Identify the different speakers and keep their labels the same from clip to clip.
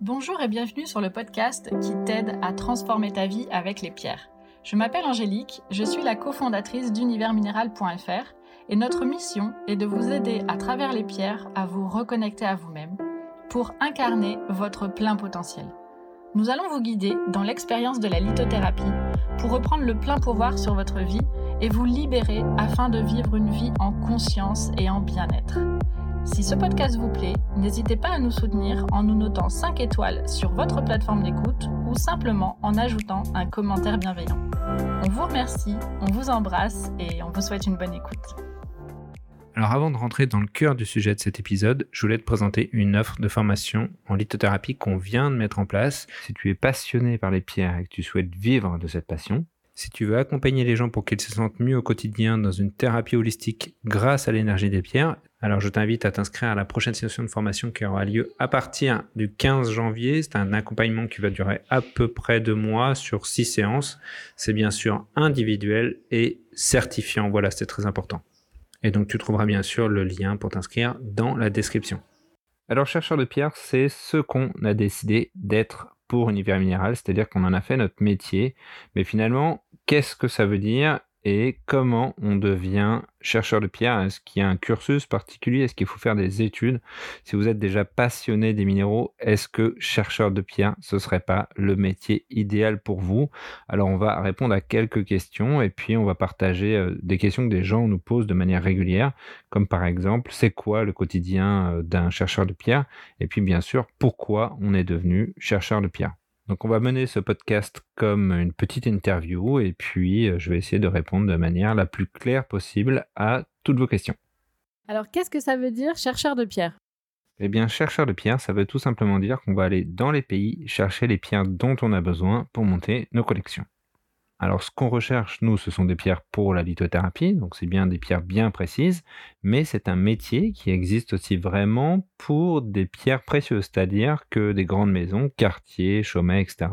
Speaker 1: Bonjour et bienvenue sur le podcast qui t'aide à transformer ta vie avec les pierres. Je m'appelle Angélique, je suis la cofondatrice d'universminéral.fr et notre mission est de vous aider à travers les pierres à vous reconnecter à vous-même pour incarner votre plein potentiel. Nous allons vous guider dans l'expérience de la lithothérapie pour reprendre le plein pouvoir sur votre vie et vous libérer afin de vivre une vie en conscience et en bien-être. Si ce podcast vous plaît, n'hésitez pas à nous soutenir en nous notant 5 étoiles sur votre plateforme d'écoute ou simplement en ajoutant un commentaire bienveillant. On vous remercie, on vous embrasse et on vous souhaite une bonne écoute.
Speaker 2: Alors avant de rentrer dans le cœur du sujet de cet épisode, je voulais te présenter une offre de formation en lithothérapie qu'on vient de mettre en place. Si tu es passionné par les pierres et que tu souhaites vivre de cette passion, si tu veux accompagner les gens pour qu'ils se sentent mieux au quotidien dans une thérapie holistique grâce à l'énergie des pierres, alors je t'invite à t'inscrire à la prochaine session de formation qui aura lieu à partir du 15 janvier. C'est un accompagnement qui va durer à peu près deux mois sur six séances. C'est bien sûr individuel et certifiant. Voilà, c'est très important. Et donc tu trouveras bien sûr le lien pour t'inscrire dans la description. Alors chercheur de pierres, c'est ce qu'on a décidé d'être pour Univers Minéral, c'est-à-dire qu'on en a fait notre métier. Mais finalement, qu'est-ce que ça veut dire? Et comment on devient chercheur de pierre? Est-ce qu'il y a un cursus particulier? Est-ce qu'il faut faire des études? Si vous êtes déjà passionné des minéraux, est-ce que chercheur de pierre, ce serait pas le métier idéal pour vous? Alors on va répondre à quelques questions et puis on va partager euh, des questions que des gens nous posent de manière régulière, comme par exemple, c'est quoi le quotidien euh, d'un chercheur de pierre? Et puis bien sûr, pourquoi on est devenu chercheur de pierre? Donc on va mener ce podcast comme une petite interview et puis euh, je vais essayer de répondre de manière la plus claire possible à toutes vos questions.
Speaker 1: Alors qu'est-ce que ça veut dire chercheur de pierre?
Speaker 2: Eh bien chercheur de pierre, ça veut tout simplement dire qu'on va aller dans les pays chercher les pierres dont on a besoin pour monter nos collections. Alors ce qu'on recherche, nous, ce sont des pierres pour la lithothérapie, donc c'est bien des pierres bien précises, mais c'est un métier qui existe aussi vraiment pour des pierres précieuses, c'est-à-dire que des grandes maisons, quartiers, chaumet, etc.,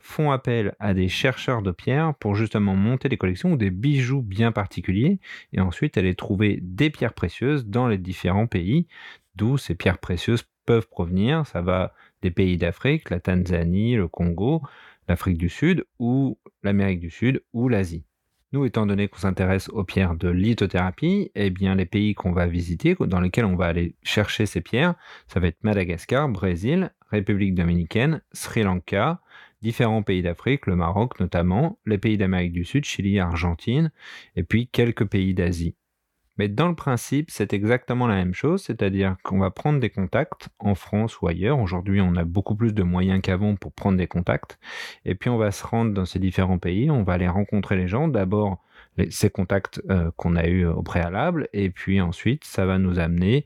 Speaker 2: font appel à des chercheurs de pierres pour justement monter des collections ou des bijoux bien particuliers, et ensuite aller trouver des pierres précieuses dans les différents pays, d'où ces pierres précieuses peuvent provenir. Ça va des pays d'Afrique, la Tanzanie, le Congo, l'Afrique du Sud ou l'Amérique du Sud ou l'Asie. Nous, étant donné qu'on s'intéresse aux pierres de lithothérapie, eh bien, les pays qu'on va visiter, dans lesquels on va aller chercher ces pierres, ça va être Madagascar, Brésil, République dominicaine, Sri Lanka, différents pays d'Afrique, le Maroc notamment, les pays d'Amérique du Sud, Chili, Argentine, et puis quelques pays d'Asie. Mais dans le principe, c'est exactement la même chose, c'est-à-dire qu'on va prendre des contacts en France ou ailleurs. Aujourd'hui, on a beaucoup plus de moyens qu'avant pour prendre des contacts. Et puis, on va se rendre dans ces différents pays, on va aller rencontrer les gens. D'abord, ces contacts euh, qu'on a eus au préalable, et puis ensuite, ça va nous amener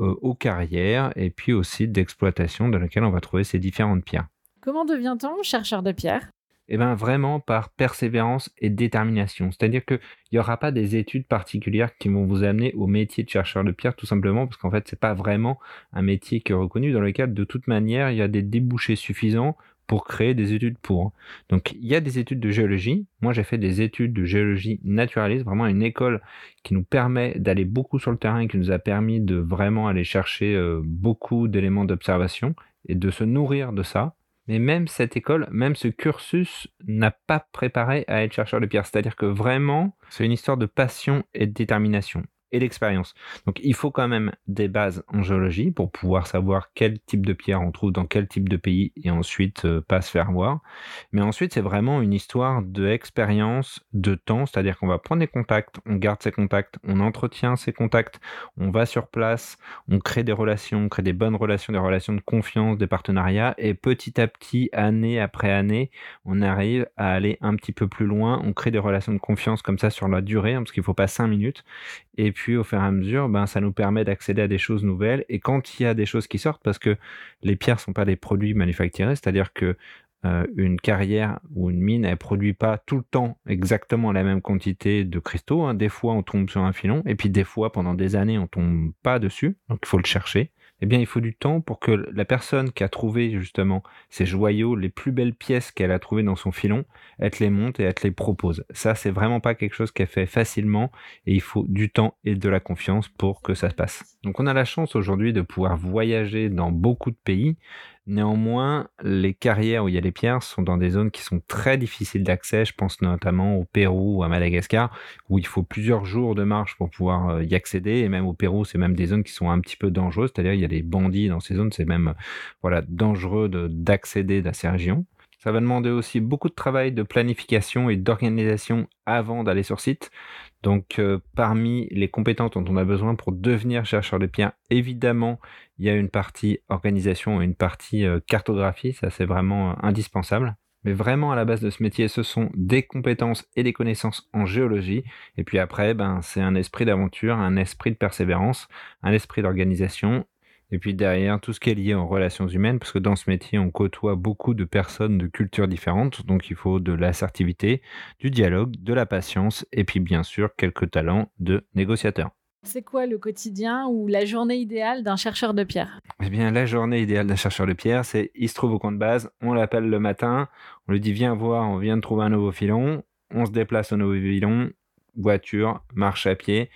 Speaker 2: euh, aux carrières et puis au site d'exploitation dans lequel on va trouver ces différentes pierres.
Speaker 1: Comment devient-on chercheur de pierres?
Speaker 2: Eh bien vraiment par persévérance et détermination. C'est-à-dire qu'il n'y aura pas des études particulières qui vont vous amener au métier de chercheur de pierre, tout simplement parce qu'en fait, c'est pas vraiment un métier qui est reconnu, dans lequel de toute manière, il y a des débouchés suffisants pour créer des études pour. Donc il y a des études de géologie. Moi j'ai fait des études de géologie naturaliste, vraiment une école qui nous permet d'aller beaucoup sur le terrain, qui nous a permis de vraiment aller chercher euh, beaucoup d'éléments d'observation et de se nourrir de ça. Mais même cette école, même ce cursus n'a pas préparé à être chercheur de pierre. C'est-à-dire que vraiment, c'est une histoire de passion et de détermination et l'expérience. Donc il faut quand même des bases en géologie pour pouvoir savoir quel type de pierre on trouve dans quel type de pays et ensuite euh, pas se faire voir. Mais ensuite c'est vraiment une histoire d'expérience, de temps, c'est-à-dire qu'on va prendre des contacts, on garde ces contacts, on entretient ces contacts, on va sur place, on crée des relations, on crée des bonnes relations, des relations de confiance, des partenariats et petit à petit, année après année, on arrive à aller un petit peu plus loin, on crée des relations de confiance comme ça sur la durée, hein, parce qu'il faut pas cinq minutes et puis au fur et à mesure, ben, ça nous permet d'accéder à des choses nouvelles. Et quand il y a des choses qui sortent, parce que les pierres sont pas des produits manufacturés, c'est-à-dire que euh, une carrière ou une mine, elle produit pas tout le temps exactement la même quantité de cristaux. Hein. Des fois, on tombe sur un filon, et puis des fois, pendant des années, on tombe pas dessus. Donc, il faut le chercher eh bien, il faut du temps pour que la personne qui a trouvé justement ces joyaux, les plus belles pièces qu'elle a trouvées dans son filon, elle te les monte et elle te les propose. Ça, c'est vraiment pas quelque chose qu'elle fait facilement et il faut du temps et de la confiance pour que ça se passe. Donc, on a la chance aujourd'hui de pouvoir voyager dans beaucoup de pays, Néanmoins, les carrières où il y a les pierres sont dans des zones qui sont très difficiles d'accès. Je pense notamment au Pérou ou à Madagascar, où il faut plusieurs jours de marche pour pouvoir euh, y accéder. Et même au Pérou, c'est même des zones qui sont un petit peu dangereuses. C'est-à-dire, il y a des bandits dans ces zones. C'est même voilà dangereux d'accéder à ces régions. Ça va demander aussi beaucoup de travail de planification et d'organisation avant d'aller sur site. Donc euh, parmi les compétences dont on a besoin pour devenir chercheur de pierre, évidemment, il y a une partie organisation et une partie euh, cartographie, ça c'est vraiment euh, indispensable. Mais vraiment à la base de ce métier, ce sont des compétences et des connaissances en géologie. Et puis après, ben, c'est un esprit d'aventure, un esprit de persévérance, un esprit d'organisation et puis derrière, tout ce qui est lié aux relations humaines, parce que dans ce métier, on côtoie beaucoup de personnes de cultures différentes, donc il faut de l'assertivité, du dialogue, de la patience, et puis bien sûr quelques talents de négociateur.
Speaker 1: C'est quoi le quotidien ou la journée idéale d'un chercheur de pierre?
Speaker 2: Eh bien, la journée idéale d'un chercheur de pierre, c'est il se trouve au camp de base, on l'appelle le matin, on lui dit viens voir, on vient de trouver un nouveau filon, on se déplace au nouveau filon, voiture, marche à pied,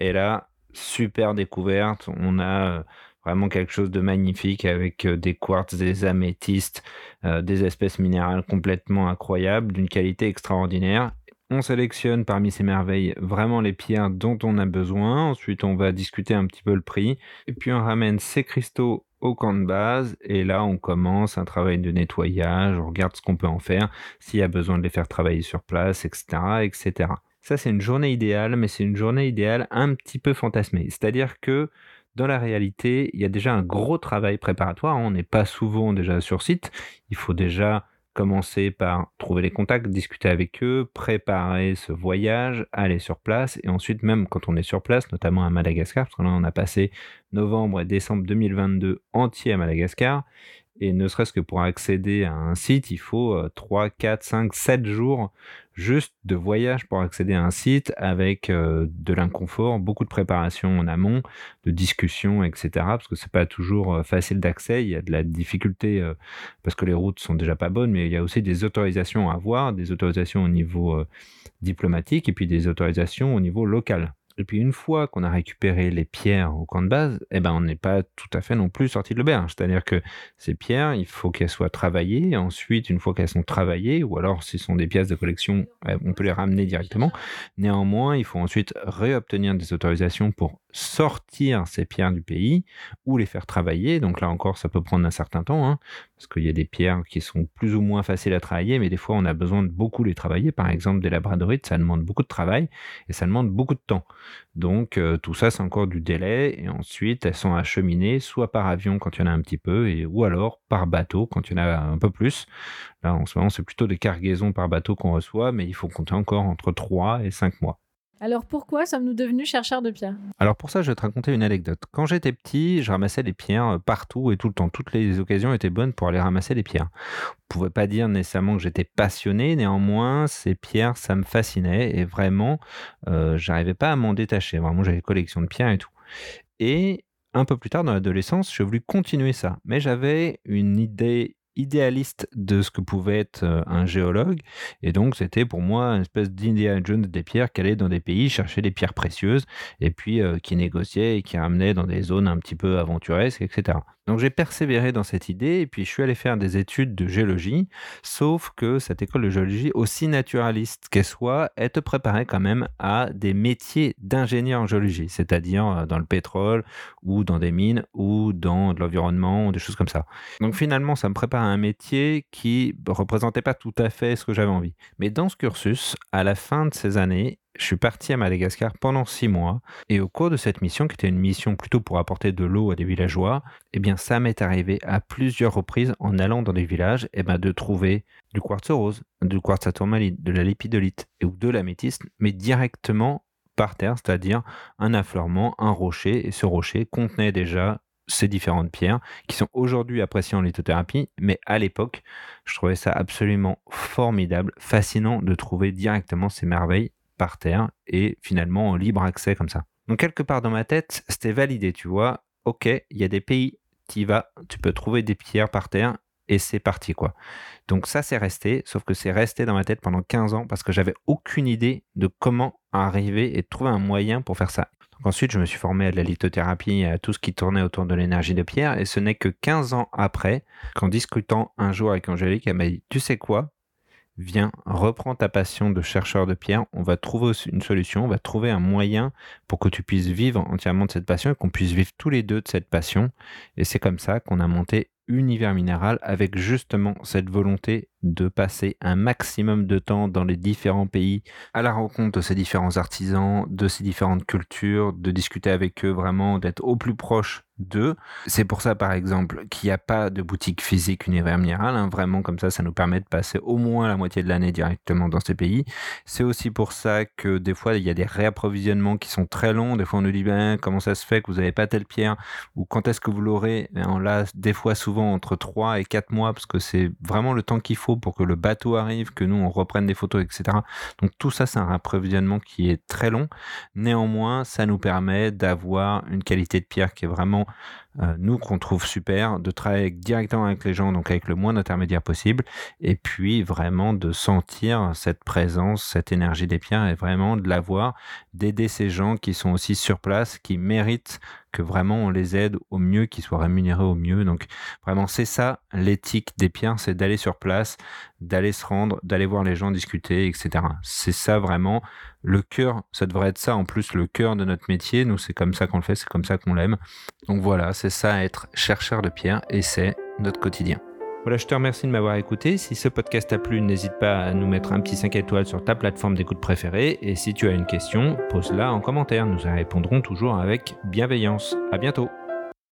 Speaker 2: et là, super découverte, on a Vraiment quelque chose de magnifique avec euh, des quartz, des améthystes, euh, des espèces minérales complètement incroyables, d'une qualité extraordinaire. On sélectionne parmi ces merveilles vraiment les pierres dont on a besoin. Ensuite, on va discuter un petit peu le prix. Et puis, on ramène ces cristaux au camp de base. Et là, on commence un travail de nettoyage. On regarde ce qu'on peut en faire, s'il y a besoin de les faire travailler sur place, etc., etc. Ça, c'est une journée idéale, mais c'est une journée idéale un petit peu fantasmée. C'est-à-dire que dans la réalité, il y a déjà un gros travail préparatoire. On n'est pas souvent déjà sur site. Il faut déjà commencer par trouver les contacts, discuter avec eux, préparer ce voyage, aller sur place. Et ensuite, même quand on est sur place, notamment à Madagascar, parce que là, on a passé novembre et décembre 2022 entier à Madagascar. Et ne serait-ce que pour accéder à un site, il faut 3, 4, 5, 7 jours juste de voyage pour accéder à un site avec euh, de l'inconfort, beaucoup de préparation en amont, de discussion, etc. Parce que c'est pas toujours euh, facile d'accès. Il y a de la difficulté euh, parce que les routes sont déjà pas bonnes, mais il y a aussi des autorisations à avoir, des autorisations au niveau diplomatique et puis des autorisations au niveau local. Et puis une fois qu'on a récupéré les pierres au camp de base, eh ben on n'est pas tout à fait non plus sorti de l'auberge. C'est-à-dire que ces pierres, il faut qu'elles soient travaillées. Ensuite, une fois qu'elles sont travaillées, ou alors si ce sont des pièces de collection, eh, on peut les ramener directement. Néanmoins, il faut ensuite réobtenir des autorisations pour sortir ces pierres du pays ou les faire travailler. Donc là encore, ça peut prendre un certain temps, hein, parce qu'il y a des pierres qui sont plus ou moins faciles à travailler, mais des fois on a besoin de beaucoup les travailler. Par exemple, des labradorites, ça demande beaucoup de travail et ça demande beaucoup de temps. Donc euh, tout ça, c'est encore du délai. Et ensuite, elles sont acheminées soit par avion quand il y en a un petit peu, ou alors par bateau quand il y en a un peu plus. Là, en ce moment, c'est plutôt des cargaisons par bateau qu'on reçoit, mais il faut compter encore entre 3 et 5 mois.
Speaker 1: Alors pourquoi sommes-nous devenus chercheurs de pierres?
Speaker 2: Alors pour ça, je vais te raconter une anecdote. Quand j'étais petit, je ramassais les pierres euh, partout et tout le temps. Toutes les occasions étaient bonnes pour aller ramasser les pierres. On pouvait pas dire nécessairement que j'étais passionné, néanmoins, ces pierres, ça me fascinait et vraiment, euh, j'arrivais pas à m'en détacher. Vraiment, j'avais une collection de pierres et tout. Et un peu plus tard dans l'adolescence, j'ai voulu continuer ça. Mais j'avais une idée idéaliste de ce que pouvait être euh, un géologue. Et donc, c'était pour moi une espèce d'Indiana Jones des pierres qui allait dans des pays chercher des pierres précieuses et puis euh, qui négociait et qui ramenait dans des zones un petit peu aventuresques, etc. Donc j'ai persévéré dans cette idée et puis je suis allé faire des études de géologie, sauf que cette école de géologie, aussi naturaliste qu'elle soit, elle te préparait quand même à des métiers d'ingénieur en géologie, c'est-à-dire euh, dans le pétrole ou dans des mines ou dans de l'environnement ou des choses comme ça. Donc finalement, ça me prépare à un métier qui ne représentait pas tout à fait ce que j'avais envie. Mais dans ce cursus, à la fin de ces années, je suis parti à Madagascar pendant six mois et au cours de cette mission, qui était une mission plutôt pour apporter de l'eau à des villageois, eh bien ça m'est arrivé à plusieurs reprises en allant dans des villages eh ben, de trouver du quartz rose, du quartz à de la lépidolite ou de l'améthyste, mais directement par terre, c'est-à-dire un affleurement, un rocher, et ce rocher contenait déjà ces différentes pierres qui sont aujourd'hui appréciées en lithothérapie, mais à l'époque, je trouvais ça absolument formidable, fascinant de trouver directement ces merveilles par terre et finalement en libre accès comme ça. Donc quelque part dans ma tête, c'était validé, tu vois. Ok, il y a des pays, tu vas, tu peux trouver des pierres par terre et c'est parti quoi. Donc ça c'est resté, sauf que c'est resté dans ma tête pendant 15 ans parce que j'avais aucune idée de comment arriver et trouver un moyen pour faire ça. Ensuite, je me suis formé à de la lithothérapie et à tout ce qui tournait autour de l'énergie de pierre. Et ce n'est que 15 ans après qu'en discutant un jour avec Angélique, elle m'a dit, tu sais quoi? Viens, reprends ta passion de chercheur de pierre. On va trouver une solution, on va trouver un moyen pour que tu puisses vivre entièrement de cette passion et qu'on puisse vivre tous les deux de cette passion. Et c'est comme ça qu'on a monté Univers Minéral avec justement cette volonté de passer un maximum de temps dans les différents pays à la rencontre de ces différents artisans, de ces différentes cultures, de discuter avec eux vraiment, d'être au plus proche d'eux. C'est pour ça, par exemple, qu'il n'y a pas de boutique physique univers minéral. Hein. Vraiment, comme ça, ça nous permet de passer au moins la moitié de l'année directement dans ces pays. C'est aussi pour ça que des fois, il y a des réapprovisionnements qui sont très longs. Des fois, on nous dit, ben, comment ça se fait que vous n'avez pas telle pierre? Ou quand est-ce que vous l'aurez? Ben, l'a des fois souvent entre 3 et 4 mois parce que c'est vraiment le temps qu'il pour que le bateau arrive, que nous on reprenne des photos, etc. Donc tout ça, c'est un approvisionnement qui est très long. Néanmoins, ça nous permet d'avoir une qualité de pierre qui est vraiment euh, nous qu'on trouve super, de travailler directement avec les gens, donc avec le moins d'intermédiaires possible, et puis vraiment de sentir cette présence, cette énergie des pierres, et vraiment de l'avoir, d'aider ces gens qui sont aussi sur place, qui méritent que vraiment on les aide au mieux, qu'ils soient rémunérés au mieux. Donc vraiment c'est ça l'éthique des pierres, c'est d'aller sur place, d'aller se rendre, d'aller voir les gens discuter, etc. C'est ça vraiment le cœur, ça devrait être ça en plus le cœur de notre métier. Nous c'est comme ça qu'on le fait, c'est comme ça qu'on l'aime. Donc voilà, c'est ça être chercheur de pierre et c'est notre quotidien. Voilà, je te remercie de m'avoir écouté. Si ce podcast t'a plu, n'hésite pas à nous mettre un petit 5 étoiles sur ta plateforme d'écoute préférée. Et si tu as une question, pose-la en commentaire. Nous y répondrons toujours avec bienveillance. À bientôt.